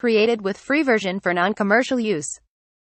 Created with free version for non-commercial use.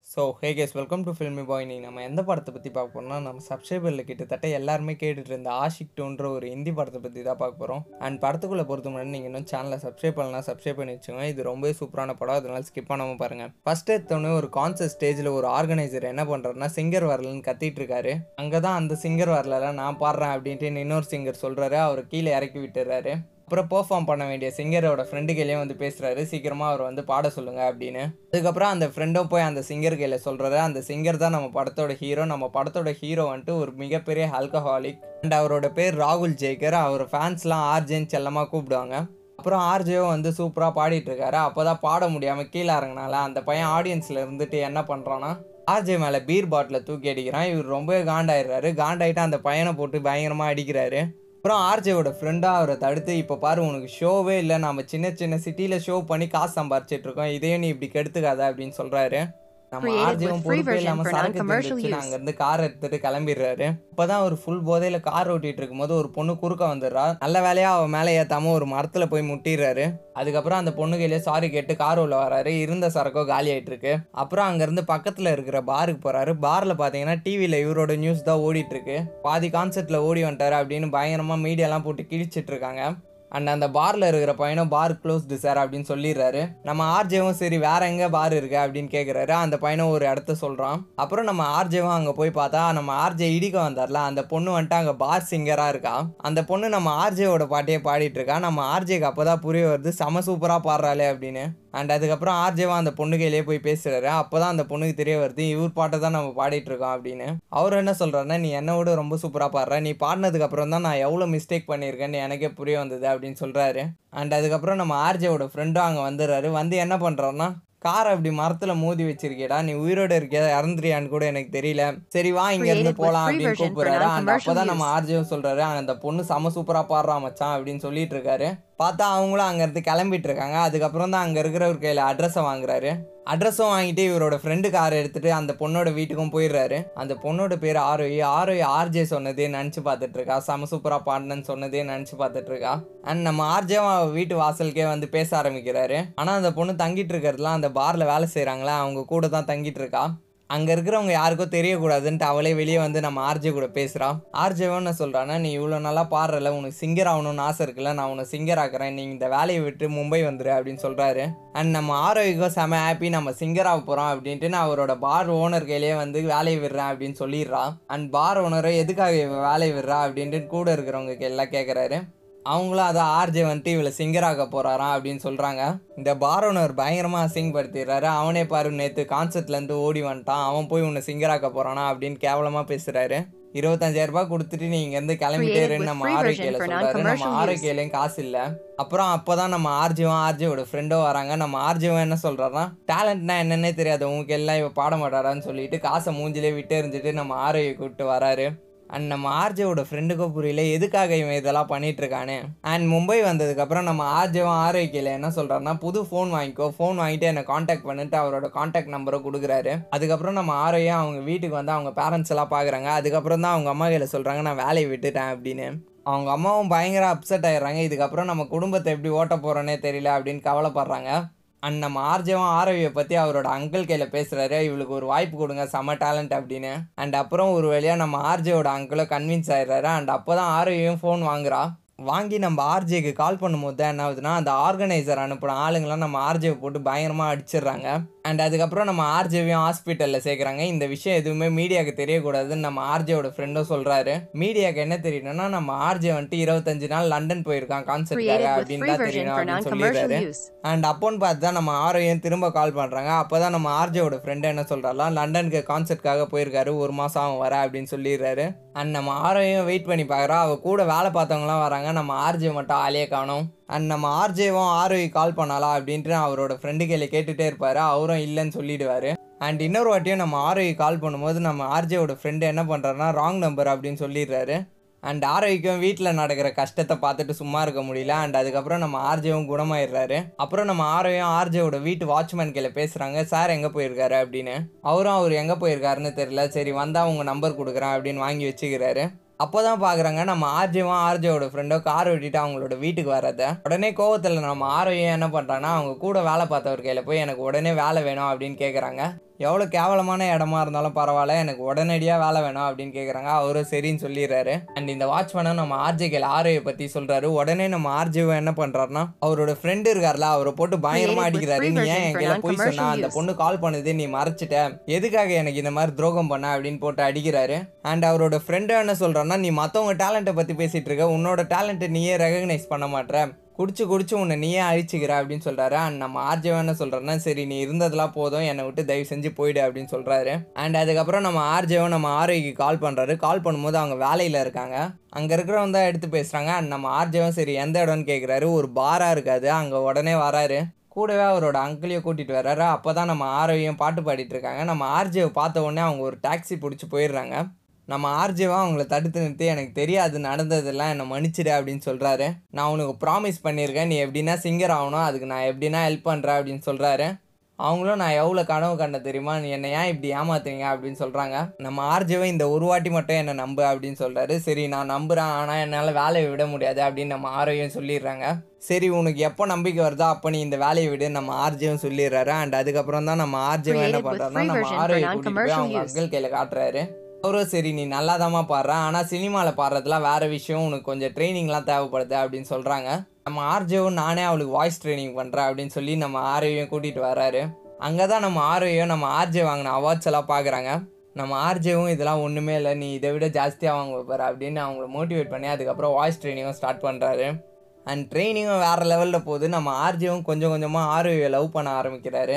So hey guys welcome to filmy boy நீ நம்ம எந்த படத்தை பற்றி பார்க்க போகிறோம்னா நம்ம சப்ஸ்கிரைபரில் கிட்டத்தட்ட எல்லாருமே கேட்டுட்டு இருந்த ஆஷிக் டூன்ற ஒரு ஹிந்தி படத்தை பற்றி தான் பார்க்க போகிறோம் அண்ட் படத்துக்குள்ளே பொறுத்த முன்னாடி நீங்கள் இன்னும் சேனலை சப்ஸ்கிரைப் பண்ணலாம் சப்ஸ்கிரைப் பண்ணி வச்சுக்கோங்க. இது ரொம்பவே சூப்பரான படம். அதனால ஸ்கிப் பண்ணாமல் பாருங்கள் ஃபர்ஸ்ட் எடுத்தோடனே ஒரு கான்சர்ட் ஸ்டேஜில் ஒரு ஆர்கனைசர் என்ன பண்ணுறாருனா சிங்கர் வரலன்னு கத்திட்டு இருக்காரு. அங்கே தான் அந்த சிங்கர் வரலாம் நான் பாடுறேன் அப்படின்ட்டு இன்னொரு சிங்கர் சொல்கிறாரு அவர் கீழே இறக்கி விட்டுறாரு. அப்புறம் பெர்ஃபார்ம் பண்ண வேண்டிய சிங்கரோட ஃப்ரெண்டு கையிலே வந்து பேசுகிறாரு சீக்கிரமாக அவர் வந்து பாட சொல்லுங்க அப்படின்னு. அதுக்கப்புறம் அந்த ஃப்ரெண்டும் போய் அந்த சிங்கர் கையில் சொல்கிறாரு அந்த சிங்கர் தான் நம்ம படத்தோட ஹீரோ நம்ம படத்தோட ஹீரோ வந்துட்டு ஒரு மிகப்பெரிய ஆல்கஹாலிக் அண்ட் அவரோட பேர் ராகுல் ஜெய்கர். அவர் ஃபேன்ஸ்லாம் ஆர்ஜேன்னு செல்லமாக கூப்பிடுவாங்க. அப்புறம் ஆர்ஜேவும் வந்து சூப்பராக பாடிட்டுருக்காரு அப்போ தான் பாட முடியாமல் கீழே இறங்கினால அந்த பையன் ஆடியன்ஸில் இருந்துட்டு என்ன பண்ணுறான்னா ஆர்ஜே மேலே பீர் பாட்டிலை தூக்கி அடிக்கிறான். இவர் ரொம்பவே காண்டாயிடுறாரு. காண்டாயிட்டு அந்த பையனை போட்டு பயங்கரமாக அடிக்கிறாரு. அப்புறம் ஆர்ஜேவோட ஃப்ரெண்டாக அவரை தடுத்து இப்போ பாரு உனக்கு ஷோவே இல்லை. நம்ம சின்ன சின்ன சிட்டியில் ஷோ பண்ணி காசு சம்பாரிச்சிட்ருக்கோம் இதையும் நீ இப்படி கெடுத்துக்காத அப்படின்னு சொல்கிறாரு நம்ம ஆர்ஜேவும் பொறுப்பே for சரக்கு தெரிஞ்சிச்சு கார் எடுத்துட்டு கிளம்பிடுறாரு. இப்போதான் ஒரு ஃபுல் போதையில் கார் ஓட்டிட்டு இருக்கும்போது ஒரு பொண்ணு குறுக்க வந்துடுறா. நல்ல வேலையா அவ மேலே ஏத்தாம ஒரு மரத்தில் போய் முட்டிடுறாரு. அதுக்கப்புறம் அந்த பொண்ணு கையிலே சாரி கேட்டு கார் உள்ள வராரு. இருந்த சரக்கோ காலி ஆயிட்டு இருக்கு அப்புறம் அங்கேருந்து பக்கத்தில் இருக்கிற பாருக்கு போறாரு. பாரில் பார்த்தீங்கன்னா டிவியில் இவரோட நியூஸ் தான் ஓடிட்டு இருக்கு பாதி கான்செர்ட்டில் ஓடி வந்துட்டாரு அப்படின்னு பயங்கரமாக மீடியாலாம் போட்டு கிழிச்சிட்டு இருக்காங்க அண்ட் அந்த பாரில் இருக்கிற பையனும் பார் க்ளோஸ்டு சார் அப்படின்னு சொல்லிடுறாரு. நம்ம ஆர்ஜேவும் சரி வேற எங்கே பார் இருக்கு அப்படின்னு கேட்குறாரு அந்த பையனும் ஒரு இடத்த சொல்கிறான் அப்புறம் நம்ம ஆர்ஜேவும் அங்கே போய் பார்த்தா நம்ம ஆர்ஜே இடிக்க வந்தார்ல அந்த பொண்ணு வந்துட்டு அங்கே பார் சிங்கராக இருக்கா? அந்த பொண்ணு நம்ம ஆர்ஜேவோட பாட்டையே பாடிட்டு இருக்கா? நம்ம ஆர்ஜேக்கு அப்போ தான் புரிய வருது செம சூப்பராக பாடுறாளே அப்படின்னு. அண்ட் அதுக்கப்புறம் ஆர்ஜேவா அந்த பொண்ணு கையிலேயே போய் பேசுகிறார் அப்போ தான் அந்த பொண்ணுக்கு தெரிய வருது இவர் பாட்டை தான் நம்ம பாடிட்டு இருக்கோம் அப்படின்னு. அவர் என்ன சொல்கிறாருன்னா நீ என்னை விட ரொம்ப சூப்பராக பாடுற. நீ பாடினதுக்கப்புறம் தான் நான் எவ்வளோ மிஸ்டேக் பண்ணியிருக்கேன்னு எனக்கே புரிய வந்தது அப்படின்னு. சொல்றாரு. அண்ட் அதுக்கப்புறம் நம்ம ஆர்ஜேவோட ஃப்ரெண்டும் அங்கே வந்துடுறாரு. வந்து என்ன பண்ணுறாருன்னா காரை அப்படி மரத்தில் மோதி வச்சிருக்கேடா நீ உயிரோட இருக்கியா இறந்துறியான்னு கூட எனக்கு தெரியல. சரி வா இங்க இருந்து போலாம் அப்படின்னு கூப்பிடுறாரு. அண்ட் non-commercial அப்பதான் நம்ம ஆர்ஜியும் சொல்றாரு அந்த பொண்ணு செம சூப்பரா பாடுறா மச்சான் அப்படின்னு சொல்லிட்டு இருக்காரு. பார்த்தா அவங்களும் அங்கேருந்து கிளம்பிட்டு இருக்காங்க. அதுக்கப்புறம் தான் அங்கே இருக்கிற ஒரு கையில் அட்ரஸை வாங்குறாரு. அட்ரஸும் வாங்கிட்டு இவரோட ஃப்ரெண்டு காரை எடுத்துட்டு அந்த பொண்ணோட வீட்டுக்கும் போயிடுறாரு. அந்த பொண்ணோட பேர் ஆரோயி ஆரோயி ஆர்ஜே சொன்னதே நினச்சி பார்த்துட்டு இருக்கா செம சூப்பராக பாடினன்னு சொன்னதே நினச்சி பார்த்துட்டு இருக்கா அண்ட் நம்ம ஆர்ஜேவும் அவ வீட்டு வாசலுக்கே வந்து பேச ஆரம்பிக்கிறாரு. ஆனால் அந்த பொண்ணு தங்கிட்டு இருக்கிறதுலாம் அந்த பாரில் வேலை செய்கிறாங்களா அவங்க கூட தான் தங்கிட்டு இருக்கா. அங்கே இருக்கிறவங்க யாருக்கும் தெரியக்கூடாதுன்ட்டு அவளே வெளியே வந்து நம்ம ஆர்ஜே கூட பேசுகிறான் ஆர்ஜேவும் என்ன சொல்கிறான்னா நீ இவ்வளோ நல்லா பாடுறல உனக்கு சிங்கர் ஆகணும்னு ஆசை இருக்குல்ல நான் உன்னை சிங்கர் ஆக்குறேன். நீ இந்த வேலையை விட்டு மும்பை வந்துரு அப்படின்னு சொல்கிறாரு அண்ட் நம்ம ஆரோக்கியம் செம ஹாப்பி நம்ம சிங்கர் ஆக போகிறோம் அப்படின்ட்டு நான் அவரோட பார் ஓனர் கையிலேயே வந்து வேலையை விடுறேன் அப்படின்னு சொல்லிடுறான் அண்ட் பார் ஓனரை எதுக்காக வேலையை விடுறா அப்படின்ட்டு கூட இருக்கிறவங்க எல்லாம் கேட்குறாரு அவங்களும் அதை ஆர்ஜே வந்துட்டு இவளை சிங்கராக போறாராம் அப்படின்னு சொல்றாங்க. இந்த பாரோனர் பயங்கரமா அசிங்கப்படுத்திடுறாரு அவனே பாரு நேத்து கான்சர்ட்ல இருந்து ஓடி வந்துட்டான். அவன் போய் உன்னை சிங்கராக்க போறானா அப்படின்னு கேவலமா பேசுறாரு. இருபத்தஞ்சாயிரம் ரூபாய் கொடுத்துட்டு நீ இங்க இருந்து கிளம்பிட்டேருன்னு நம்ம ஆரோக்கியில சொல்றாரு. நம்ம. ஆரோக்கியிலையும் காசு இல்ல. அப்புறம் அப்பதான் நம்ம ஆர்ஜிவும் ஆர்ஜியோட ஃப்ரெண்டும் வராங்க. நம்ம ஆர்ஜிவும் என்ன சொல்றாருன்னா டேலண்ட்னா என்னன்னே தெரியாது. உங்களுக்கு எல்லாம் இவ பாட மாட்டாரான்னு சொல்லிட்டு காசை மூஞ்சிலே விட்டு எறிஞ்சிட்டு நம்ம ஆரோக்கிய கூப்பிட்டு வராரு. அண்ட் நம்ம ஆர்ஜேவோட ஃப்ரெண்டுக்கும் புரியல எதுக்காக இவன் இதெல்லாம் பண்ணிட்டு இருக்கானு அண்ட் மும்பை வந்ததுக்கப்புறம் நம்ம ஆர்ஜேவும் ஆரோக்கியில் என்ன சொல்கிறான்னா புது ஃபோன் வாங்கிக்கோ ஃபோன் வாங்கிட்டு என்னை காண்டாக்ட் பண்ணிட்டு அவரோட காண்டாக்ட் நம்பரை கொடுக்குறாரு. அதுக்கப்புறம் நம்ம ஆரோக்கியம் அவங்க வீட்டுக்கு வந்து அவங்க பேரண்ட்ஸ் எல்லாம் பார்க்குறாங்க அதுக்கப்புறம் தான் அவங்க அம்மா கையில் சொல்கிறாங்க நான் வேலையை விட்டுட்டேன் அப்படின்னு. அவங்க அம்மாவும் பயங்கர அப்செட் ஆயிடுறாங்க. இதுக்கப்புறம் நம்ம குடும்பத்தை எப்படி ஓட்ட போகிறோன்னே தெரியல அப்படின்னு கவலைப்படுறாங்க. அண்ட் நம்ம ஆர்ஜவம் ஆரவியை பற்றி அவரோட அங்கிள் கையில் பேசுகிறாரு இவளுக்கு ஒரு வாய்ப்பு கொடுங்க செம டேலண்ட் அப்படின்னு. அண்ட் அப்புறம் ஒரு வழியாக நம்ம ஆர்ஜேவோட அங்கிளை கன்வின்ஸ் ஆயிடுறாரு. அண்ட் அப்போ தான் ஆரவியும் ஃபோன் வாங்குறா. வாங்கி நம்ம ஆர்ஜேக்கு கால் பண்ணும்போது தான் என்ன ஆகுதுன்னா அந்த ஆர்கனைசர் அனுப்பின ஆளுங்களாம் நம்ம ஆர்ஜேவை போட்டு பயங்கரமாக அடிச்சிடுறாங்க. அண்ட் அதுக்கப்புறம் நம்ம ஆர்ஜேவையும் ஹாஸ்பிட்டலில் சேர்க்குறாங்க. இந்த விஷயம் எதுவுமே மீடியாவுக்கு தெரியக்கூடாதுன்னு நம்ம ஆர்ஜேவோட ஃப்ரெண்டும் சொல்கிறாரு மீடியாவுக்கு என்ன தெரியணும்னா நம்ம ஆர்ஜே வந்துட்டு இருபத்தஞ்சு நாள் லண்டன் போயிருக்கான் with அப்படின்னு தான் தெரியணும் அப்படின்னு சொல்லிடுறாரு. அண்ட் அப்போன்னு பார்த்து தான் நம்ம ஆரோயும் திரும்ப கால் பண்ணுறாங்க அப்போ தான் நம்ம ஆர்ஜேவோட ஃப்ரெண்டு என்ன சொல்கிறாலாம் லண்டனுக்கு கான்சர்ட்காக போயிருக்காரு. ஒரு மாதம் அவன் வர அப்படின்னு சொல்லிடுறாரு. அண்ட் நம்ம ஆரோயும் வெயிட் பண்ணி பார்க்குறோம் அவள் கூட வேலை பார்த்தவங்களாம் வராங்க. நம்ம ஆர்ஜே மட்டும் ஆளே காணும். அண்ட் நம்ம ஆர்ஜேவும் ஆரோவி கால் பண்ணாலா அப்படின்ட்டு அவரோட ஃப்ரெண்டு கையில் கேட்டுகிட்டே இருப்பார். அவரும் இல்லைன்னு சொல்லிடுவார். அண்ட் இன்னொரு வாட்டியும் நம்ம ஆரோவி கால் பண்ணும்போது நம்ம ஆர்ஜேவோட ஃப்ரெண்டு என்ன பண்ணுறாருன்னா ராங் நம்பர் அப்படின்னு சொல்லிடுறாரு. அண்ட் ஆரோக்கியம் வீட்டில் நடக்கிற கஷ்டத்தை பார்த்துட்டு சும்மா இருக்க முடியல. அண்ட் அதுக்கப்புறம் நம்ம ஆர்ஜேவும் குணமாயிடுறாரு. அப்புறம் நம்ம ஆரோயும் ஆர்ஜேவோட வீட்டு வாட்ச்மேன் கையில் பேசுகிறாங்க சார் எங்கே போயிருக்காரு? அப்படின்னு. அவரும் அவர் எங்கே போயிருக்காருன்னு தெரியல. சரி வந்தால் உங்கள் நம்பர் கொடுக்குறேன் அப்படின்னு வாங்கி வச்சுக்கிறாரு. அப்போ தான் பார்க்குறாங்க நம்ம ஆர்ஜேவும் ஆர்ஜேவோட ஃப்ரெண்டோ கார் ஓட்டிட்டு அவங்களோட வீட்டுக்கு வரத உடனே கோவத்தில் நம்ம ஆரோயும் என்ன பண்ணுறாங்கன்னா அவங்க கூட வேலை பார்த்தவர் கையில் போய் எனக்கு உடனே வேலை வேணும் அப்படின்னு கேட்குறாங்க எவ்வளோ கேவலமான இடமா இருந்தாலும் பரவாயில்ல எனக்கு உடனடியாக வேலை வேணும் அப்படின்னு கேட்குறாங்க அவரும் சரின்னு சொல்லிடுறாரு. அண்ட் இந்த வாட்ச்மேனை நம்ம ஆர்ஜே கையில் ஆரோயை பற்றி சொல்கிறாரு உடனே நம்ம ஆர்ஜேவை என்ன பண்ணுறாருன்னா அவரோட ஃப்ரெண்டு இருக்கார்ல அவரை போட்டு பயங்கரமாக அடிக்கிறாரு. நீ ஏன் என் கையில் போய் சொன்னா? அந்த பொண்ணு கால் பண்ணுது நீ மறைச்சிட்ட. எதுக்காக எனக்கு இந்த மாதிரி துரோகம் பண்ண அப்படின்னு போட்டு அடிக்கிறாரு. அண்ட் அவரோட ஃப்ரெண்டு என்ன சொல்கிறான்னா நீ மற்றவங்க டேலண்ட்டை பற்றி பேசிகிட்டு இருக்க உன்னோட டேலண்ட்டை நீயே ரெகக்னைஸ் பண்ண மாட்ற. குடிச்சு குடிச்சு உன்னை நீயே அழிச்சிக்கிற அப்படின்னு சொல்கிறாரு அண்ட் நம்ம ஆர்ஜவன் என்ன சொல்கிறேன்னா சரி நீ இருந்ததெல்லாம் போதும் என்னை விட்டு தயவு செஞ்சு போயிடு அப்படின்னு சொல்கிறாரு அண்ட் அதுக்கப்புறம் நம்ம ஆர்ஜவன் நம்ம ஆரோக்கிக்கு கால் பண்ணுறாரு கால் பண்ணும்போது அவங்க வேலையில் இருக்காங்க. அங்கே இருக்கிறவங்க தான் எடுத்து பேசுகிறாங்க அண்ட் நம்ம ஆர்ஜவன் சரி எந்த இடம்னு கேட்குறாரு ஒரு பாராக இருக்காது. அங்கே உடனே வராரு. கூடவே அவரோட அங்கிளையும் கூட்டிகிட்டு வர்றாரு. அப்போ தான் நம்ம ஆரோக்கியம் பாட்டு பாடிட்டு இருக்காங்க. நம்ம ஆர்ஜேவை பார்த்த உடனே அவங்க ஒரு டாக்ஸி பிடிச்சி போயிடுறாங்க. நம்ம ஆர்ஜேவா அவங்கள தடுத்து நிறுத்தி எனக்கு தெரியாது நடந்ததெல்லாம் என்னை மன்னிச்சிடு அப்படின்னு சொல்கிறாரு நான் உனக்கு ப்ராமிஸ் பண்ணியிருக்கேன் நீ எப்படின்னா சிங்கர் ஆகணும் அதுக்கு நான் எப்படின்னா ஹெல்ப் பண்ணுறேன் அப்படின்னு சொல்கிறாரு அவங்களும் நான் எவ்வளோ கனவு கண்ட தெரியுமா? நீ என்னை ஏன் இப்படி ஏமாத்துறீங்க? அப்படின்னு சொல்கிறாங்க நம்ம ஆர்ஜேவை இந்த ஒரு வாட்டி மட்டும் என்னை நம்பு அப்படின்னு சொல்கிறாரு சரி நான் நம்புகிறேன் ஆனால் என்னால் வேலையை விட முடியாது அப்படின்னு நம்ம ஆரோயும் சொல்லிடுறாங்க. சரி உனக்கு எப்போ நம்பிக்கை வருதோ அப்போ நீ இந்த வேலையை விடு நம்ம ஆர்ஜேவும் சொல்லிடுறாரு. அண்ட் அதுக்கப்புறம் தான் நம்ம ஆர்ஜேவை என்ன பண்ணுறாருன்னா free நம்ம non-commercial அவங்க. அங்கிள் கையில் காட்டுறாரு. அவரும் சரி நீ நல்லாதாம்மா பாடுற. ஆனால் சினிமாவில் பாடுறதுலாம் வேறு விஷயம். உனக்கு கொஞ்சம் ட்ரைனிங்லாம் தேவைப்படுது அப்படின்னு சொல்கிறாங்க நம்ம ஆர்ஜேவும் நானே அவளுக்கு வாய்ஸ் ட்ரைனிங் பண்ணுறேன் அப்படின்னு சொல்லி நம்ம ஆர்ஜேவையும் கூட்டிகிட்டு வராரு அங்கே தான் நம்ம ஆர்ஜேயும் நம்ம ஆர்ஜே வாங்கின அவார்ட்ஸ் எல்லாம் பார்க்குறாங்க நம்ம ஆர்ஜேவும் இதெல்லாம் ஒன்றுமே இல்லை நீ இதை விட ஜாஸ்தியாக வாங்க பாரு அப்படின்னு அவங்கள மோட்டிவேட் பண்ணி அதுக்கப்புறம் வாய்ஸ் ட்ரைனிங்கும் ஸ்டார்ட் பண்ணுறாரு அண்ட் ட்ரைனிங்கும் வேறு லெவலில் போகுது. நம்ம ஆர்ஜேவும் கொஞ்சம் கொஞ்சமாக ஆர்ஜேவை லவ் பண்ண ஆரம்பிக்கிறாரு.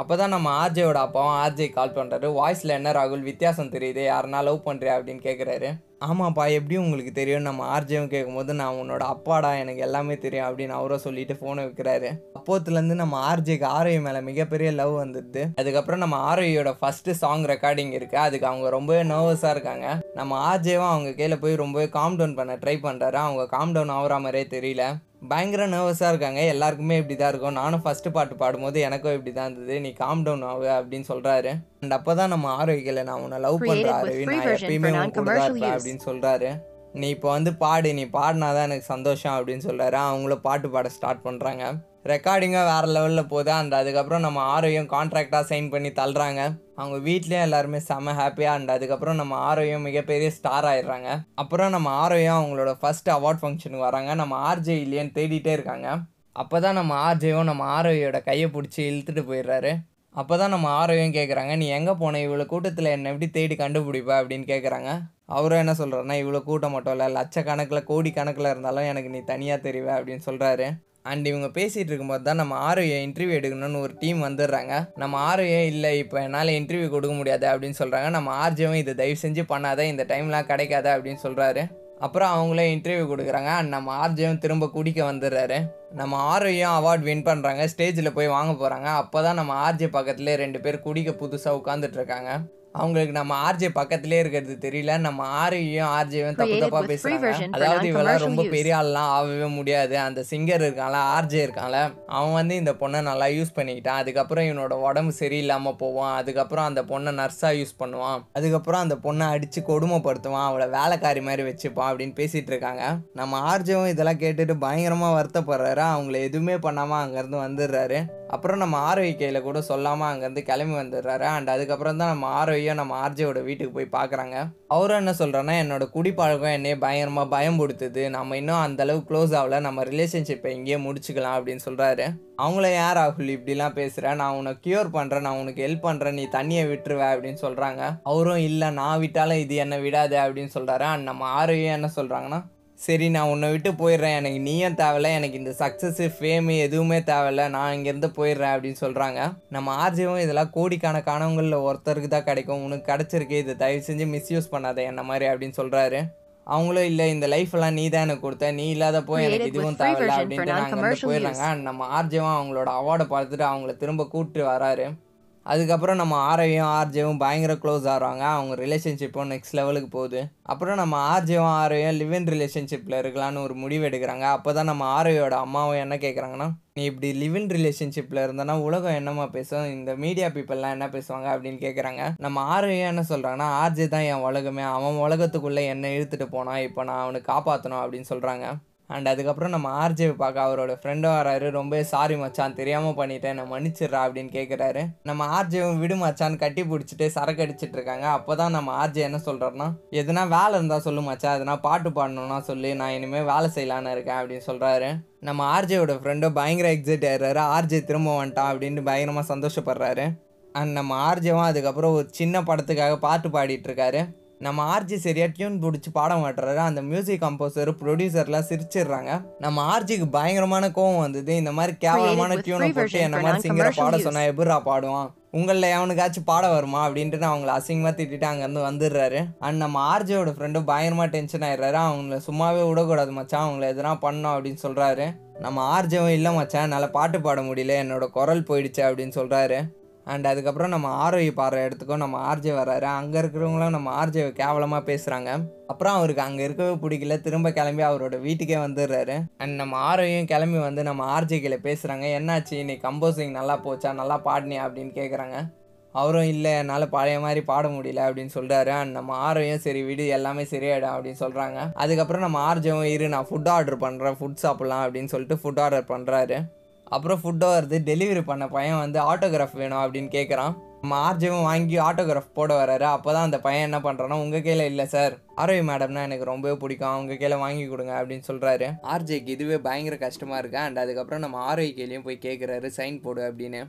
அப்போ தான் நம்ம ஆர்ஜேயோட அப்பாவும் ஆர்ஜே கால் பண்ணுறாரு வாய்ஸில் என்ன ராகுல்? வித்தியாசம் தெரியுது யாருனா லவ் பண்ணுறியா அப்படின்னு கேட்குறாரு ஆமாப்பா எப்படி உங்களுக்கு தெரியும் நம்ம ஆர்ஜேவும் கேட்கும்போது நான் உன்னோட அப்பாடா எனக்கு எல்லாமே தெரியும் அப்படின்னு அவரும் சொல்லிட்டு ஃபோனை வைக்கிறாரு. அப்போத்துலேருந்து நம்ம ஆர்ஜேக்கு ஆரோய் மேலே மிகப்பெரிய லவ் வந்துடுது. அதுக்கப்புறம் நம்ம ஆரோயோட ஃபஸ்ட்டு சாங் ரெக்கார்டிங் இருக்குது அதுக்கு அவங்க ரொம்பவே நர்வஸாக இருக்காங்க. நம்ம ஆர்ஜேவும் அவங்க கீழே போய் ரொம்பவே காம் டவுன் பண்ண ட்ரை பண்ணுறாரு அவங்க காம் டவுன் ஆகிற மாதிரியே தெரியல. பயங்கர நர்வஸாக இருக்காங்க. எல்லாருக்குமே இப்படி தான் இருக்கும். நானும் ஃபஸ்ட்டு பாட்டு பாடும்போது எனக்கும் இப்படி தான் இருந்தது. நீ காம் டவுன் ஆகு அப்படின்னு சொல்கிறாரு அண்ட் அப்போ தான் நம்ம ஆரோக்கியில் நான் உன்னை லவ் Created பண்ணுற with ஆரோவி free நான் எப்பயுமே for உன் கூட தான் இருப்பேன். அப்படின்னு சொல்கிறாரு நீ இப்போ வந்து பாடு. நீ பாடினாதான் எனக்கு சந்தோஷம் அப்படின்னு சொல்கிறாரு அவங்களும் பாட்டு பாட ஸ்டார்ட் பண்ணுறாங்க ரெக்கார்டிங்காக வேறு லெவலில் போகுது. அண்ட் அதுக்கப்புறம் நம்ம ஆரோயும் கான்ட்ராக்டாக சைன் பண்ணி தள்ளுறாங்க. அவங்க வீட்லேயும் எல்லாருமே செம்ம ஹாப்பியாக அண்ட் அதுக்கப்புறம் நம்ம ஆரோயும் மிகப்பெரிய ஸ்டார் ஆயிடுறாங்க. அப்புறம் நம்ம ஆரோயும் அவங்களோட ஃபஸ்ட் அவார்ட் ஃபங்க்ஷனுக்கு வராங்க. நம்ம ஆர்ஜே இல்லையன்னு தேடிட்டே இருக்காங்க. அப்போ தான் நம்ம ஆர்ஜேவும் நம்ம ஆரோயோட கையை பிடிச்சி இழுத்துட்டு போயிடுறாரு. அப்போ தான் நம்ம ஆரோயும் கேட்குறாங்க நீ எங்கே போன? இவ்வளோ கூட்டத்தில் என்னை எப்படி தேடி கண்டுபிடிப்ப? அப்படின்னு கேட்குறாங்க அவரும் என்ன சொல்கிறாருன்னா இவ்வளோ கூட்டம் மட்டும் இல்லை லட்சக்கணக்கில் கோடி கணக்கில் இருந்தாலும் எனக்கு நீ தனியாக தெரிவ? அப்படின்னு சொல்கிறாரு அண்ட் இவங்க பேசிகிட்டு இருக்கும்போது தான் நம்ம ஆரோயை இன்டர்வியூ எடுக்கணும்னு ஒரு டீம் வந்துடுறாங்க. நம்ம ஆரோயே இல்லை இப்போ என்னால் இன்டர்வியூ கொடுக்க முடியாது அப்படின்னு சொல்கிறாங்க நம்ம ஆர்ஜேவும் இதை தயவு செஞ்சு பண்ணாத இந்த டைம்லாம் கிடைக்காத அப்படின்னு சொல்கிறாரு அப்புறம் அவங்களே இன்டர்வியூ கொடுக்குறாங்க. அண்ட் நம்ம ஆர்ஜேவும் திரும்ப குடிக்க வந்துடுறாரு. நம்ம ஆரோயும் அவார்ட் வின் பண்ணுறாங்க ஸ்டேஜில் போய் வாங்க போகிறாங்க அப்போ தான் நம்ம ஆர்ஜே பக்கத்துலேயே ரெண்டு பேர் குடிக்க புதுசாக உட்காந்துட்டு இருக்காங்க. அவங்களுக்கு நம்ம ஆர்ஜே பக்கத்துலேயே இருக்கிறது தெரியல. நம்ம ஆரையும் ஆர்ஜேவும் தப்பு version for அதாவது இவெல்லாம் ரொம்ப. பெரிய ஆள்லாம் ஆகவே முடியாது. அந்த சிங்கர் இருக்கான்ல ஆர்ஜே இருக்கான்ல அவன் வந்து இந்த பொண்ணை நல்லா யூஸ் பண்ணிக்கிட்டான். அதுக்கப்புறம் இவனோட உடம்பு சரியில்லாமல் போவான். அதுக்கப்புறம் அந்த பொண்ணை நர்ஸாக யூஸ் பண்ணுவான். அதுக்கப்புறம் அந்த பொண்ணை அடித்து கொடுமைப்படுத்துவான். அவளை வேலைக்காரி மாதிரி வச்சுப்பான் அப்படின்னு பேசிகிட்டு இருக்காங்க. நம்ம ஆர்ஜேவும் இதெல்லாம் கேட்டுட்டு பயங்கரமாக வருத்தப்படுறாரு. அவங்கள எதுவுமே பண்ணாமல் அங்கேருந்து வந்துடுறாரு. அப்புறம் நம்ம ஆரோக்கியில் கூட சொல்லாமல் அங்கேருந்து கிளம்பி வந்துடுறாரு. அண்ட் அதுக்கப்புறம் தான் நம்ம ஆரோக்கியம் நம்ம ஆர்ஜேவோட வீட்டுக்கு போய் பார்க்குறாங்க அவரும் என்ன சொல்கிறேன்னா என்னோட குடிப்பழக்கம் என்னையே பயங்கரமாக பயம் கொடுத்தது நம்ம இன்னும் அந்தளவு க்ளோஸ் ஆகல. நம்ம ரிலேஷன்ஷிப்பை இங்கேயே முடிச்சுக்கலாம் அப்படின்னு சொல்கிறாரு அவங்கள யார் ராகுல் இப்படிலாம் பேசுகிறேன் நான் உன்னை க்யூர் பண்ணுறேன் நான் உனக்கு ஹெல்ப் பண்ணுறேன் நீ தண்ணியை விட்டுருவ அப்படின்னு சொல்கிறாங்க அவரும் இல்லை நான் விட்டாலும் இது என்னை விடாது அப்படின்னு சொல்கிறாரு அண்ட் நம்ம ஆரோக்கியம் என்ன சொல்கிறாங்கன்னா சரி நான் உன்னை விட்டு போயிடுறேன். எனக்கு நீயும் தேவையில்ல. எனக்கு இந்த சக்ஸஸ் ஃபேமு எதுவுமே தேவையில்ல. நான் இங்கேருந்து போயிடுறேன் அப்படின்னு சொல்கிறாங்க நம்ம ஆர்ஜிவும் இதெல்லாம் கோடிக்கணக்கானவங்களில் ஒருத்தருக்கு தான் கிடைக்கும். உனக்கு கிடச்சிருக்கு. இதை தயவு செஞ்சு மிஸ்யூஸ் பண்ணாத என்ன மாதிரி அப்படின்னு சொல்கிறாரு அவங்களும் இல்லை இந்த லைஃப் எல்லாம் நீ தான் எனக்கு கொடுத்த. நீ இல்லாதப்போ எனக்கு Created இதுவும் தேவையில்ல அப்படின்ட்டு நாங்கள் வந்து போயிடுறாங்க. நம்ம ஆர்ஜிவும் அவங்களோட அவார்டை பார்த்துட்டு அவங்கள திரும்ப கூப்பிட்டு வராரு. அதுக்கப்புறம் நம்ம ஆரையும் ஆர்ஜேவும் பயங்கர க்ளோஸ் ஆகிறாங்க அவங்க ரிலேஷன்ஷிப்பும் நெக்ஸ்ட் லெவலுக்கு போகுது. அப்புறம் நம்ம ஆர்ஜேவும் ஆரையும் லிவ் இன் ரிலேஷன்ஷிப்பில் இருக்கலான்னு ஒரு முடிவு எடுக்கிறாங்க. அப்போ தான் நம்ம ஆரையோட அம்மாவும் என்ன கேட்குறாங்கன்னா நீ இப்படி லிவ் இன் ரிலேஷன்ஷிப்பில் இருந்தனா உலகம் என்னமா பேசும்? இந்த மீடியா பீப்புளெலாம் என்ன பேசுவாங்க? அப்படின்னு கேட்குறாங்க நம்ம ஆரையும் என்ன சொல்கிறாங்கன்னா ஆர்ஜே தான் என் உலகமே. அவன் உலகத்துக்குள்ளே என்ன இழுத்துட்டு போனான். இப்போ நான் அவனை காப்பாற்றணும் அப்படின்னு சொல்கிறாங்க அண்ட் அதுக்கப்புறம் நம்ம ஆர்ஜே பார்க்க அவரோட ஃப்ரெண்டும் வராரு. ரொம்ப சாரி மச்சான் தெரியாமல் பண்ணிட்டேன். நான் மன்னிச்சிடுறா அப்படின்னு கேட்குறாரு நம்ம ஆர்ஜேவும் விடு கட்டி பிடிச்சிட்டு சரக்கு அடிச்சிட்டு இருக்காங்க. அப்போ தான் நம்ம ஆர்ஜே என்ன சொல்கிறோன்னா எதுனா வேலை இருந்தால் சொல்லு எதுனா பாட்டு பாடணும்னா சொல்லி. நான் இனிமேல் வேலை செய்யலான்னு இருக்கேன் அப்படின்னு சொல்கிறாரு நம்ம ஆர்ஜேவோட ஃப்ரெண்டும் பயங்கர எக்ஸைட் ஆயிடுறாரு. ஆர்ஜே திரும்ப வந்துட்டான் அப்படின்னு பயங்கரமாக சந்தோஷப்படுறாரு. அண்ட் நம்ம ஆர்ஜேவும் அதுக்கப்புறம் ஒரு சின்ன படத்துக்காக பாட்டு பாடிட்டுருக்காரு நம்ம ஆர்ஜி சரியாக டியூன் பிடிச்சி பாட மாட்டுறாரு அந்த மியூசிக் கம்போசர் ப்ரொடியூசர்லாம் சிரிச்சிடுறாங்க. நம்ம ஆர்ஜிக்கு பயங்கரமான கோவம் வந்தது. இந்த மாதிரி கேவலமான டியூனை போட்டு என்ன மாதிரி சிங்கரை பாட use. சொன்னா எப்படிரா பாடுவான்? உங்களில் எவனுக்காச்சும் பாட வருமா? அப்படின்ட்டு நான் அவங்கள அசிங்கமாக திட்டிட்டு அங்கேருந்து வந்துடுறாரு. அண்ட் நம்ம ஆர்ஜியோட ஃப்ரெண்டும் பயங்கரமாக டென்ஷன் ஆயிடுறாரு. அவங்கள சும்மாவே விடக்கூடாது மச்சான். அவங்கள எதனா பண்ணோம் அப்படின்னு சொல்கிறாரு நம்ம ஆர்ஜவும் இல்லை மச்சான். என்னால் பாட்டு பாட முடியல. என்னோட குரல் போயிடுச்சு அப்படின்னு சொல்கிறாரு அண்ட் அதுக்கப்புறம் நம்ம ஆரோய் பாடுற இடத்துக்கும் நம்ம ஆர்ஜே வர்றாரு. அங்கே இருக்கிறவங்களும் நம்ம ஆர்ஜேவை கேவலமாக பேசுகிறாங்க அப்புறம் அவருக்கு அங்கே இருக்கவே பிடிக்கல. திரும்ப கிளம்பி அவரோட வீட்டுக்கே வந்துடுறாரு. அண்ட் நம்ம ஆரோயும் கிளம்பி வந்து நம்ம ஆர்ஜே கீழே பேசுகிறாங்க என்னாச்சு? நீ கம்போசிங் நல்லா போச்சா? நல்லா பாடினியா? அப்படின்னு கேட்குறாங்க அவரும் இல்லை. என்னால் பழைய மாதிரி பாட முடியல. அப்படின்னு சொல்கிறாரு அண்ட் நம்ம ஆரோயும் சரி விடு. எல்லாமே சரியாயிடும். அப்படின்னு சொல்கிறாங்க அதுக்கப்புறம் நம்ம ஆர்ஜவும் இரு நான் ஃபுட் ஆர்டர் பண்ணுறேன் ஃபுட் சாப்பிட்லாம். அப்படின்னு சொல்லிட்டு ஃபுட் ஆர்டர் பண்ணுறாரு அப்புறம் ஃபுட்டோ வருது. டெலிவரி பண்ண பையன் வந்து ஆட்டோகிராஃப் வேணும் அப்படின்னு கேட்குறான் நம்ம ஆர்ஜிவும் வாங்கி ஆட்டோகிராஃப் போட வராரு அப்போ தான் அந்த பையன் என்ன பண்ணுறான்னா உங்கள் கையில் இல்லை சார் ஆரோய் மேடம்னா எனக்கு ரொம்பவே பிடிக்கும். அவங்க கையில் வாங்கி கொடுங்க அப்படின்னு சொல்கிறாரு ஆர்ஜேக்கு இதுவே பயங்கர கஷ்டமாக இருக்கு. அண்ட் அதுக்கப்புறம் நம்ம ஆரோய் கையிலையும் போய் கேட்குறாரு சைன் போடு அப்படின்னு.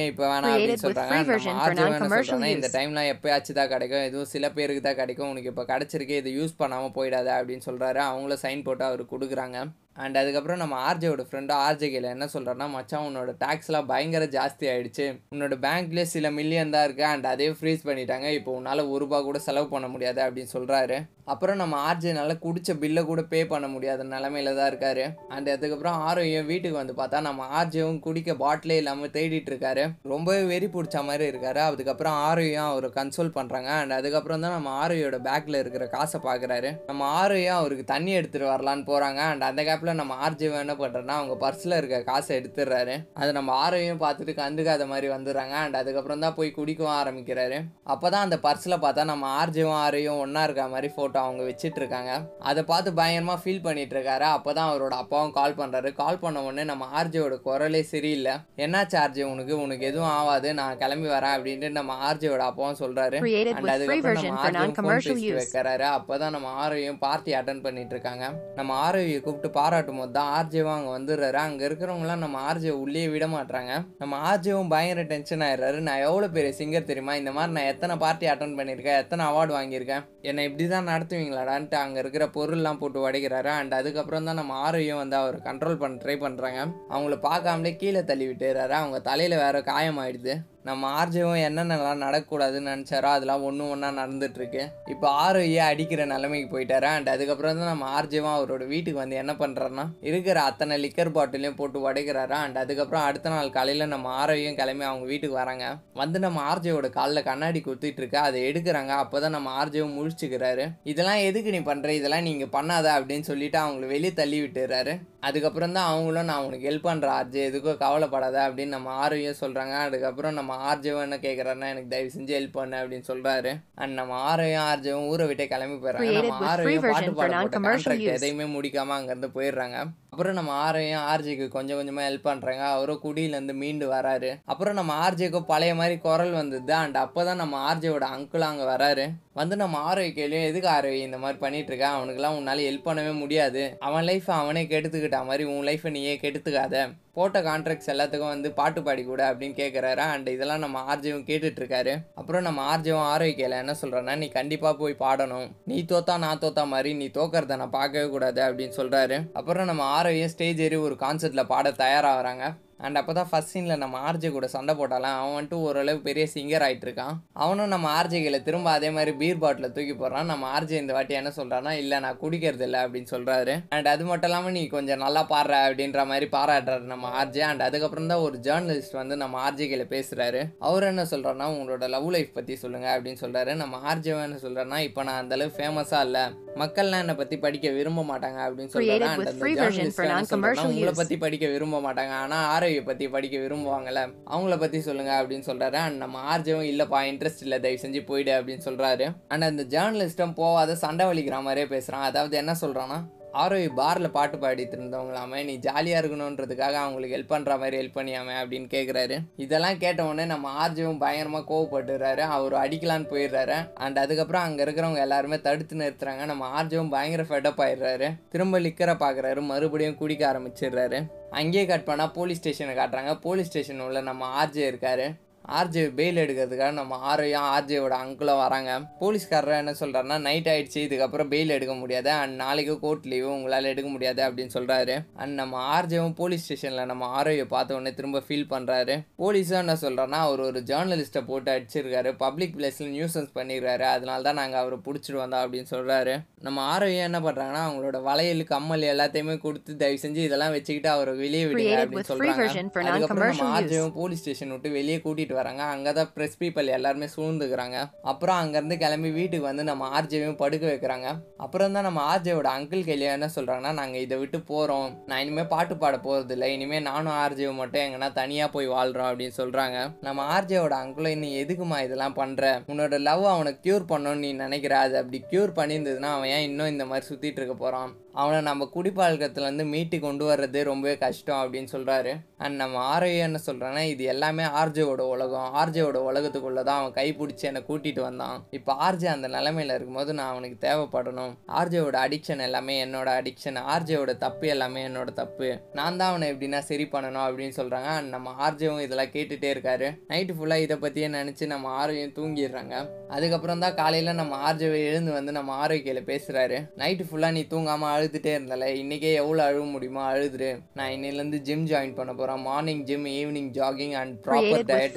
ஏன் இப்போ வேணாம் அப்படின்னு சொல்கிறாங்க ஆர்ஜே non-commercial சொல்கிறாங்கன்னா இந்த. டைம்லாம் எப்போயாச்சும் தான் கிடைக்கும். எதுவும் சில பேருக்கு தான் கிடைக்கும். உனக்கு இப்போ கிடச்சிருக்கு இதை யூஸ் பண்ணாமல் போயிடாத அப்படின்னு சொல்கிறாரு அவங்களும் சைன் போட்டு அவர் கொடுக்குறாங்க. அண்ட் அதுக்கப்புறம் நம்ம ஆர்ஜேவோட ஃப்ரெண்டும் ஆர்ஜே கையில் என்ன சொல்கிறேன்னா மச்சான் உன்னோட டேக்ஸ்லாம் பயங்கர ஜாஸ்தி ஆகிடுச்சு உன்னோட பேங்க்லேயே சில மில்லியன் தான் இருக்குது அண்ட் அதே ஃப்ரீஸ் பண்ணிட்டாங்க. இப்போ உன்னால் ஒரு ரூபா கூட செலவு பண்ண முடியாது. அப்படின்னு சொல்கிறாரு அப்புறம் நம்ம ஆர்ஜேனால் குடிச்ச பில்லை கூட பே பண்ண முடியாத நிலமையில தான் இருக்காரு அண்ட் அதுக்கப்புறம் ஆரோயும் வீட்டுக்கு வந்து பார்த்தா நம்ம ஆர்ஜேவும் குடிக்க பாட்டிலே இல்லாமல் தேடிட்டு இருக்காரு ரொம்பவே வெறி பிடிச்ச மாதிரி இருக்காரு அதுக்கப்புறம் ஆரோயும் அவரை கன்சோல் பண்ணுறாங்க அண்ட் அதுக்கப்புறம் தான் நம்ம ஆரோயோட பேக்கில் இருக்கிற காசை பார்க்குறாரு நம்ம ஆரோயும் அவருக்கு தண்ணி எடுத்துகிட்டு வரலான்னு போகிறாங்க அண்ட் அந்த கேப்பில் நம்ம ஆர்ஜேவும் என்ன பண்ணுறோன்னா அவங்க பர்ஸில் இருக்க காசை எடுத்துடுறாரு அது நம்ம ஆரோயும் பார்த்துட்டு கண்டுக்காத மாதிரி வந்துடுறாங்க அண்ட் அதுக்கப்புறம் தான் போய் குடிக்கவும் ஆரம்பிக்கிறாரு அப்போ தான் அந்த பர்ஸில் பார்த்தா நம்ம ஆர்ஜேவும் ஆரோயும் ஒன்றா இருக்க மாதிரி ஃபோட்டோ அவங்க வச்சிட்டு இருக்காங்க அதை பார்த்து பயங்கரமாக ஃபீல் பண்ணிட்டு இருக்காரு அப்போ தான் அவரோட அப்பாவும் கால் பண்ணுறாரு கால் பண்ண உடனே நம்ம ஆர்ஜேவோட குரலே சரியில்லை. என்னாச்சு ஆர்ஜே உனக்கு? உனக்கு எதுவும் ஆகாது நான் கிளம்பி வரேன் அப்படின்ட்டு நம்ம ஆர்ஜேவோட அப்பாவும் சொல்கிறாரு அண்ட் அதுக்கப்புறம் நம்ம ஆர்ஜியும். வைக்கிறாரு. அப்பதான் நம்ம ஆரோயும் பார்ட்டி அட்டன் பண்ணிட்டு இருக்காங்க நம்ம ஆரோவியை கூப்பிட்டு பாராட்டும் போது தான் ஆர்ஜேவும் அங்கே வந்துடுறாரு. அங்கே இருக்கிறவங்களாம் நம்ம ஆர்ஜே உள்ளே விட மாட்றாங்க. நம்ம ஆர்ஜேவும் பயங்கர டென்ஷன் ஆயிடுறாரு. நான் எவ்வளோ பெரிய சிங்கர் தெரியுமா? இந்த மாதிரி நான் எத்தனை பார்ட்டி அட்டன் பண்ணியிருக்கேன்? எத்தனை அவார்டு வாங்கியிருக்கேன்? என்னை இப்படி தான் நடத்துவீங்களாடான்ட்டு அங்கே இருக்கிற பொருள்லாம் போட்டு உடைக்கிறாரு. அண்ட் அதுக்கப்புறம் தான் நம்ம ஆரோயும் வந்து அவர் கண்ட்ரோல் பண்ண ட்ரை பண்ணுறாங்க அவங்கள பார்க்காமலே கீழே தள்ளி விட்டுறாரு. அவங்க தலையில் வேற காயமாயிடுது நம்ம ஆர்ஜேவும் என்னென்னலாம் நடக்கக்கூடாதுன்னு நினச்சாரோ அதெல்லாம் ஒன்று ஒன்றா நடந்துட்டுருக்கு. இப்போ ஆரோயே அடிக்கிற நிலைமைக்கு போயிட்டாரு? அண்ட் அதுக்கப்புறம் தான் நம்ம ஆர்ஜேவும் அவரோட வீட்டுக்கு வந்து என்ன பண்ணுறாருன்னா இருக்கிற அத்தனை லிக்கர் பாட்டிலையும் போட்டு உடைக்கிறாரு? அண்ட் அதுக்கப்புறம் அடுத்த நாள் காலையில் நம்ம ஆரோயும் கிளம்பி அவங்க வீட்டுக்கு வராங்க. வந்து நம்ம ஆர்ஜேவோட காலில் கண்ணாடி குத்திட்டு இருக்கு? அதை எடுக்கிறாங்க. அப்போ தான் நம்ம ஆர்ஜேவும் முழிச்சுக்கிறாரு. இதெல்லாம் எதுக்கு நீ பண்ணுற இதெல்லாம் நீங்கள் பண்ணாத அப்படின்னு சொல்லிட்டு அவங்கள வெளியே தள்ளி விட்டுறாரு. அதுக்கப்புறம் தான் அவங்களும் நான் உனக்கு ஹெல்ப் பண்ணுற ஆர்ஜே. எதுக்கும் கவலைப்படாத அப்படின்னு நம்ம ஆரோயும் சொல்கிறாங்க அதுக்கப்புறம் நம்ம என்ன கேட்குறாருன்னா எனக்கு தயவு செஞ்சு ஹெல்ப் பண்ணு அப்படின்னு சொல்கிறாரு அண்ட் நம்ம ஆரோயும் ஆர்ஜேவும் ஊரை விட்டே கிளம்பி போயிடுறாங்க. நம்ம ஆரோயும் பாட்டு பாட. எதையுமே முடிக்காமல் அங்கேருந்து போயிடுறாங்க. அப்புறம் நம்ம ஆரையும் ஆர்ஜிக்கு கொஞ்சம் கொஞ்சமாக ஹெல்ப் பண்ணுறாங்க அவரும் குடியிலேருந்து மீண்டு வராரு. அப்புறம் நம்ம ஆர்ஜேக்கும் பழைய மாதிரி குரல் வந்தது அண்ட் அப்போ தான் நம்ம ஆர்ஜேவோட அங்கிள் அங்கே வராரு. வந்து நம்ம ஆரோக்கியிலையும் கேள்வியும் எதுக்கு ஆரோக்கியம் இந்த மாதிரி பண்ணிட்டு இருக்க அவனுக்குலாம் உன்னால் ஹெல்ப் பண்ணவே முடியாது. அவன் லைஃப்பை அவனே கெடுத்துக்கிட்டா மாதிரி உன் லைஃப்பை நீயே கெடுத்துக்காத. போட்ட கான்ட்ராக்ட்ஸ் எல்லாத்துக்கும் வந்து பாட்டு பாடி கூட அப்படின்னு கேட்குறாரு அண்ட் இதெல்லாம் நம்ம ஆர்ஜேவும் கேட்டுட்ருக்காரு அப்புறம் நம்ம ஆர்ஜேவும் ஆரோக்கியில் என்ன சொல்கிறேன்னா நீ கண்டிப்பாக போய் பாடணும். நீ தோத்தா நான் தோத்தா மாதிரி நீ தோக்கிறத நான் பார்க்கவே கூடாது அப்படின்னு சொல்கிறாரு அப்புறம் நம்ம ஆரோயும் ஸ்டேஜ் ஏறி ஒரு கான்சர்ட்டில் பாட தயாராகிறாங்க. அண்ட் அப்போ தான் ஃபஸ்ட் சீனில் நம்ம ஆர்ஜே கூட சண்டை போட்டாலாம். அவன் வந்துட்டு ஓரளவு பெரிய சிங்கர் ஆகிட்டு இருக்கான் அவனும் நம்ம ஆர்ஜே கையில் திரும்ப அதே மாதிரி பீர் பாட்டில் தூக்கி போடுறான். நம்ம ஆர்ஜே இந்த வாட்டி என்ன சொல்கிறான்னா இல்லை நான் குடிக்கிறது இல்லை அப்படின்னு சொல்கிறாரு அண்ட் அது மட்டும் இல்லாமல் நீ கொஞ்சம் நல்லா பாடுற அப்படின்ற மாதிரி பாராட்டுறாரு நம்ம ஆர்ஜே அண்ட் அதுக்கப்புறம் தான் ஒரு ஜேர்னலிஸ்ட் வந்து நம்ம ஆர்ஜே கையில் பேசுகிறாரு அவர் என்ன சொல்கிறாருன்னா உங்களோட லவ் லைஃப் பற்றி சொல்லுங்கள் அப்படின்னு சொல்கிறாரு நம்ம ஆர்ஜே என்ன சொல்கிறாருன்னா இப்போ நான் அந்தளவு ஃபேமஸாக இல்லை. மக்கள்லாம் என்னை பற்றி படிக்க விரும்ப மாட்டாங்க அப்படின்னு சொல்கிறாரு அண்ட் அந்த உங்களை. பற்றி படிக்க விரும்ப மாட்டாங்க. ஆனால் ஆரோக்கிய பற்றி படிக்க விரும்புவாங்கல்ல அவங்கள பற்றி சொல்லுங்க அப்படின்னு சொல்கிறாரு அண்ட் நம்ம ஆர்ஜவும் இல்லைப்பா இன்ட்ரெஸ்ட் இல்லை தயவு செஞ்சு போயிடு அப்படின்னு சொல்கிறாரு அண்ட் அந்த ஜேர்னலிஸ்ட்டும் போகாத சண்டை வலிக்கிற மாதிரியே பேசுகிறான் அதாவது என்ன சொல்கிறான்னா ஆரோய் பாரில் பாட்டு பாடிட்டு இருந்தவங்களாமே நீ ஜாலியாக இருக்கணுன்றதுக்காக அவங்களுக்கு ஹெல்ப் பண்ணுற மாதிரி ஹெல்ப் பண்ணியாமே அப்படின்னு கேட்குறாரு இதெல்லாம் கேட்ட உடனே நம்ம ஆர்ஜவும் பயங்கரமாக கோவப்பட்டுறாரு. அவர் அடிக்கலான்னு போயிடுறாரு. அண்ட் அதுக்கப்புறம் அங்கே இருக்கிறவங்க எல்லாருமே தடுத்து நிறுத்துறாங்க. நம்ம ஆர்ஜவும் பயங்கர ஃபெட்டப் ஆயிடுறாரு. திரும்ப லிக்கரை பார்க்குறாரு மறுபடியும் குடிக்க ஆரம்பிச்சிடுறாரு. அங்கேயே கட் பண்ணால் போலீஸ் ஸ்டேஷனை காட்டுறாங்க. போலீஸ் ஸ்டேஷன் உள்ள நம்ம ஆர்ஜே இருக்காரு. ஆர்ஜே பெயில் எடுக்கிறதுக்காக நம்ம ஆரையும் ஆர்ஜேவோட அங்கிளும் வராங்க. போலீஸ்காரர் என்ன சொல்கிறாருன்னா நைட் ஆயிடுச்சு இதுக்கப்புறம் பெயில் எடுக்க முடியாது. அண்ட் நாளைக்கு கோர்ட் லீவு உங்களால் எடுக்க முடியாது அப்படின்னு சொல்கிறாரு அண்ட் நம்ம ஆர்ஜேவும் போலீஸ் ஸ்டேஷனில் நம்ம ஆரோயை பார்த்த உடனே திரும்ப ஃபீல் பண்ணுறாரு போலீஸும் என்ன சொல்கிறாருன்னா அவர் ஒரு ஜேர்னலிஸ்ட்டை போட்டு அடிச்சிருக்காரு. பப்ளிக் பிளேஸில் நியூசன்ஸ் பண்ணியிருக்காரு அதனால தான் நாங்கள் அவரை பிடிச்சிட்டு வந்தோம் அப்படின்னு சொல்கிறாரு நம்ம ஆரோயும் என்ன பண்ணுறாங்கன்னா அவங்களோட வளையல் கம்மல் எல்லாத்தையுமே கொடுத்து தயவு செஞ்சு இதெல்லாம் வச்சுக்கிட்டு அவரை வெளியே விடுங்க அப்படின்னு சொல்கிறாங்க அதுக்கப்புறம் நம்ம. ஆர்ஜேவும் போலீஸ் ஸ்டேஷன் விட்டு வெளியே கூட்டிட்டு வராங்க. அங்கே தான் ப்ரெஸ் பீப்பிள் எல்லாருமே சூழ்ந்துக்கிறாங்க. அப்புறம் அங்கேருந்து கிளம்பி வீட்டுக்கு வந்து நம்ம ஆர்ஜேவையும் படுக்க வைக்கிறாங்க. அப்புறம் தான் நம்ம ஆர்ஜேவோட அங்கிள் கையில என்ன சொல்கிறாங்கன்னா நாங்கள் இதை விட்டு போகிறோம் நான் இனிமேல் பாட்டு பாட போகிறது இல்லை இனிமேல் நானும் ஆர்ஜேவும் மட்டும் எங்கன்னா தனியாக போய் வாழ்கிறோம் அப்படின்னு சொல்கிறாங்க நம்ம ஆர்ஜேவோட அங்கிளும் நீ எதுக்குமா இதெல்லாம் பண்ணுற உன்னோட லவ் அவனை க்யூர் பண்ணணும்னு நீ நினைக்கிற? அது அப்படி க்யூர் பண்ணியிருந்ததுன்னா அவன் ஏன் இன்னும் இந்த மாதிரி சுற்றிட்டு இருக்க போகிறான் அவனை நம்ம குடிப்பழக்கத்துலேருந்து மீட்டு கொண்டு வர்றது ரொம்பவே கஷ்டம் அப்படின்னு சொல்கிறாரு அண்ட் நம்ம ஆரோக்கியம் என்ன சொல்கிறான்னா இது எல்லாமே ஆர்ஜேவோட உலகம். ஆர்ஜேவோட உலகத்துக்குள்ளே தான் அவன் கைப்பிடிச்சி என்னை கூட்டிகிட்டு வந்தான். இப்போ ஆர்ஜே அந்த நிலமையில இருக்கும்போது நான் அவனுக்கு தேவைப்படணும். ஆர்ஜேவோட அடிக்ஷன் எல்லாமே என்னோட அடிக்ஷன் ஆர்ஜேவோட தப்பு எல்லாமே என்னோட தப்பு. நான் தான் அவனை எப்படின்னா சரி பண்ணணும் அப்படின்னு சொல்கிறாங்க அண்ட் நம்ம ஆர்ஜேவும் இதெல்லாம் கேட்டுகிட்டே இருக்காரு. நைட்டு ஃபுல்லாக இதை பற்றியே நினச்சி நம்ம ஆரோக்கியம் தூங்கிடுறாங்க. அதுக்கப்புறம் தான் காலையில் நம்ம ஆர்ஜேவை எழுந்து வந்து நம்ம ஆரோக்கியில் பேசுகிறாரு நைட்டு ஃபுல்லாக நீ தூங்காமல் அழுதுகிட்டே இருந்தல இன்றைக்கே எவ்வளோ அழுக முடியுமோ அழுதுரு நான் இன்னிலேருந்து ஜிம் ஜாயின் பண்ண போகிறேன் morning gym evening jogging and proper diet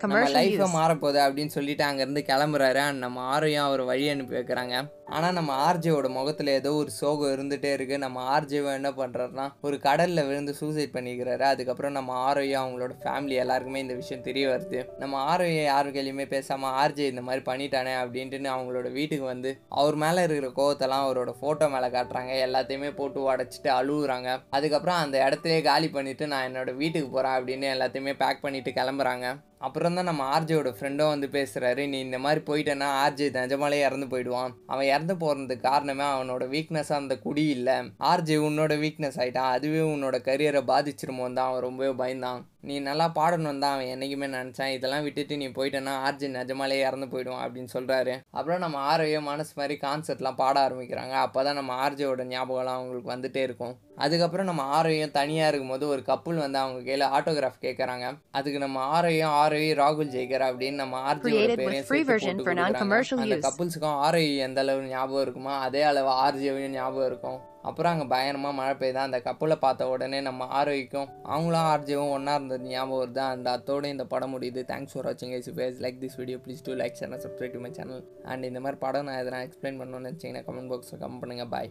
நம்ம use. மாறப்போகுது அப்படின்னு சொல்லிட்டு அங்கேருந்து கிளம்புறாரு. அண்ட் நம்ம ஆரையும் அவர் வழி அனுப்பி வைக்கிறாங்க. ஆனால் நம்ம ஆர்ஜேவோட முகத்தில் ஏதோ ஒரு சோகம் இருந்துகிட்டே இருக்குது நம்ம ஆர்ஜேவை என்ன பண்ணுறாருனா ஒரு கடலில் விழுந்து சூசைட் பண்ணிக்கிறாரு. அதுக்கப்புறம் நம்ம ஆரோயும் அவங்களோட ஃபேமிலி எல்லாருக்குமே இந்த விஷயம் தெரிய வருது. நம்ம ஆரோயை யாரு கையிலையுமே பேசாமல் ஆர்ஜே இந்த மாதிரி பண்ணிட்டானே அப்படின்ட்டுன்னு அவங்களோட வீட்டுக்கு வந்து அவர் மேலே இருக்கிற கோவத்தெல்லாம் அவரோட ஃபோட்டோ மேலே காட்டுறாங்க. எல்லாத்தையுமே போட்டு உடச்சிட்டு அழுகுறாங்க அதுக்கப்புறம் அந்த இடத்துலேயே காலி பண்ணிவிட்டு நான் என்னோட வீட்டுக்கு போகிறேன் அப்படின்னு எல்லாத்தையுமே பேக் பண்ணிவிட்டு கிளம்புறாங்க. அப்புறம் தான் நம்ம ஆர்ஜேயோட ஃப்ரெண்டும் வந்து பேசுகிறாரு நீ இந்த மாதிரி போயிட்டேன்னா ஆர்ஜே நிஜமாலே இறந்து போயிடுவான். அவன் இறந்து போகிறதுக்கு காரணமே அவனோட வீக்னஸாக அந்த குடி இல்லை. ஆர்ஜே உன்னோட வீக்னஸ் ஆயிட்டான். அதுவே உன்னோட கரியரை பாதிச்சிருமோன்னு தான் அவன் ரொம்பவே பயந்தான். நீ நல்லா பாடணும் தான் அவன் என்றைக்குமே நினச்சான். இதெல்லாம் விட்டுட்டு நீ போயிட்டேன்னா ஆர்ஜே நிஜமாலே இறந்து போயிடுவான் அப்படின்னு சொல்கிறாரு அப்புறம் நம்ம ஆரோயோ மனசு மாதிரி கான்சர்ட்லாம் பாட ஆரம்பிக்கிறாங்க. அப்போ தான் நம்ம ஆர்ஜேவோட ஞாபகம்லாம் அவங்களுக்கு வந்துட்டே இருக்கும். அதுக்கப்புறம் நம்ம ஆரோயும் தனியாக இருக்கும்போது ஒரு கப்புள் வந்து அவங்க கையில் ஆட்டோகிராஃப் கேட்குறாங்க அதுக்கு நம்ம ஆரோயும் ஆரோயி ராகுல் ஜெய்கர் அப்படின்னு நம்ம ஆர்ஜியோட பேரையும் அந்த. கப்புள்ஸுக்கும் ஆரோயி எந்த அளவு ஞாபகம் இருக்குமோ அதே அளவு ஆர்ஜியோவையும் ஞாபகம் இருக்கும். அப்புறம் அங்கே பயங்கரமாக மழை பெய்யுதா அந்த கப்பலை பார்த்த உடனே நம்ம ஆரோக்கியம் அவங்களும் ஆர்ஜேவும் ஒன்றா இருந்தது ஞாபகம் வருது? அண்ட் அதோடு இந்த படம் முடியுது. தேங்க்ஸ் ஃபார் வாட்சிங் ice face like this video please do like channel subscribe to my channel and இந்த மாதிரி படம் நான் எதனா எக்ஸ்பிளைன் பண்ணணும்னு நினச்சிங்கன்னா கமெண்ட் பாக்ஸில் கமெண்ட் பண்ணுங்கள் பாய்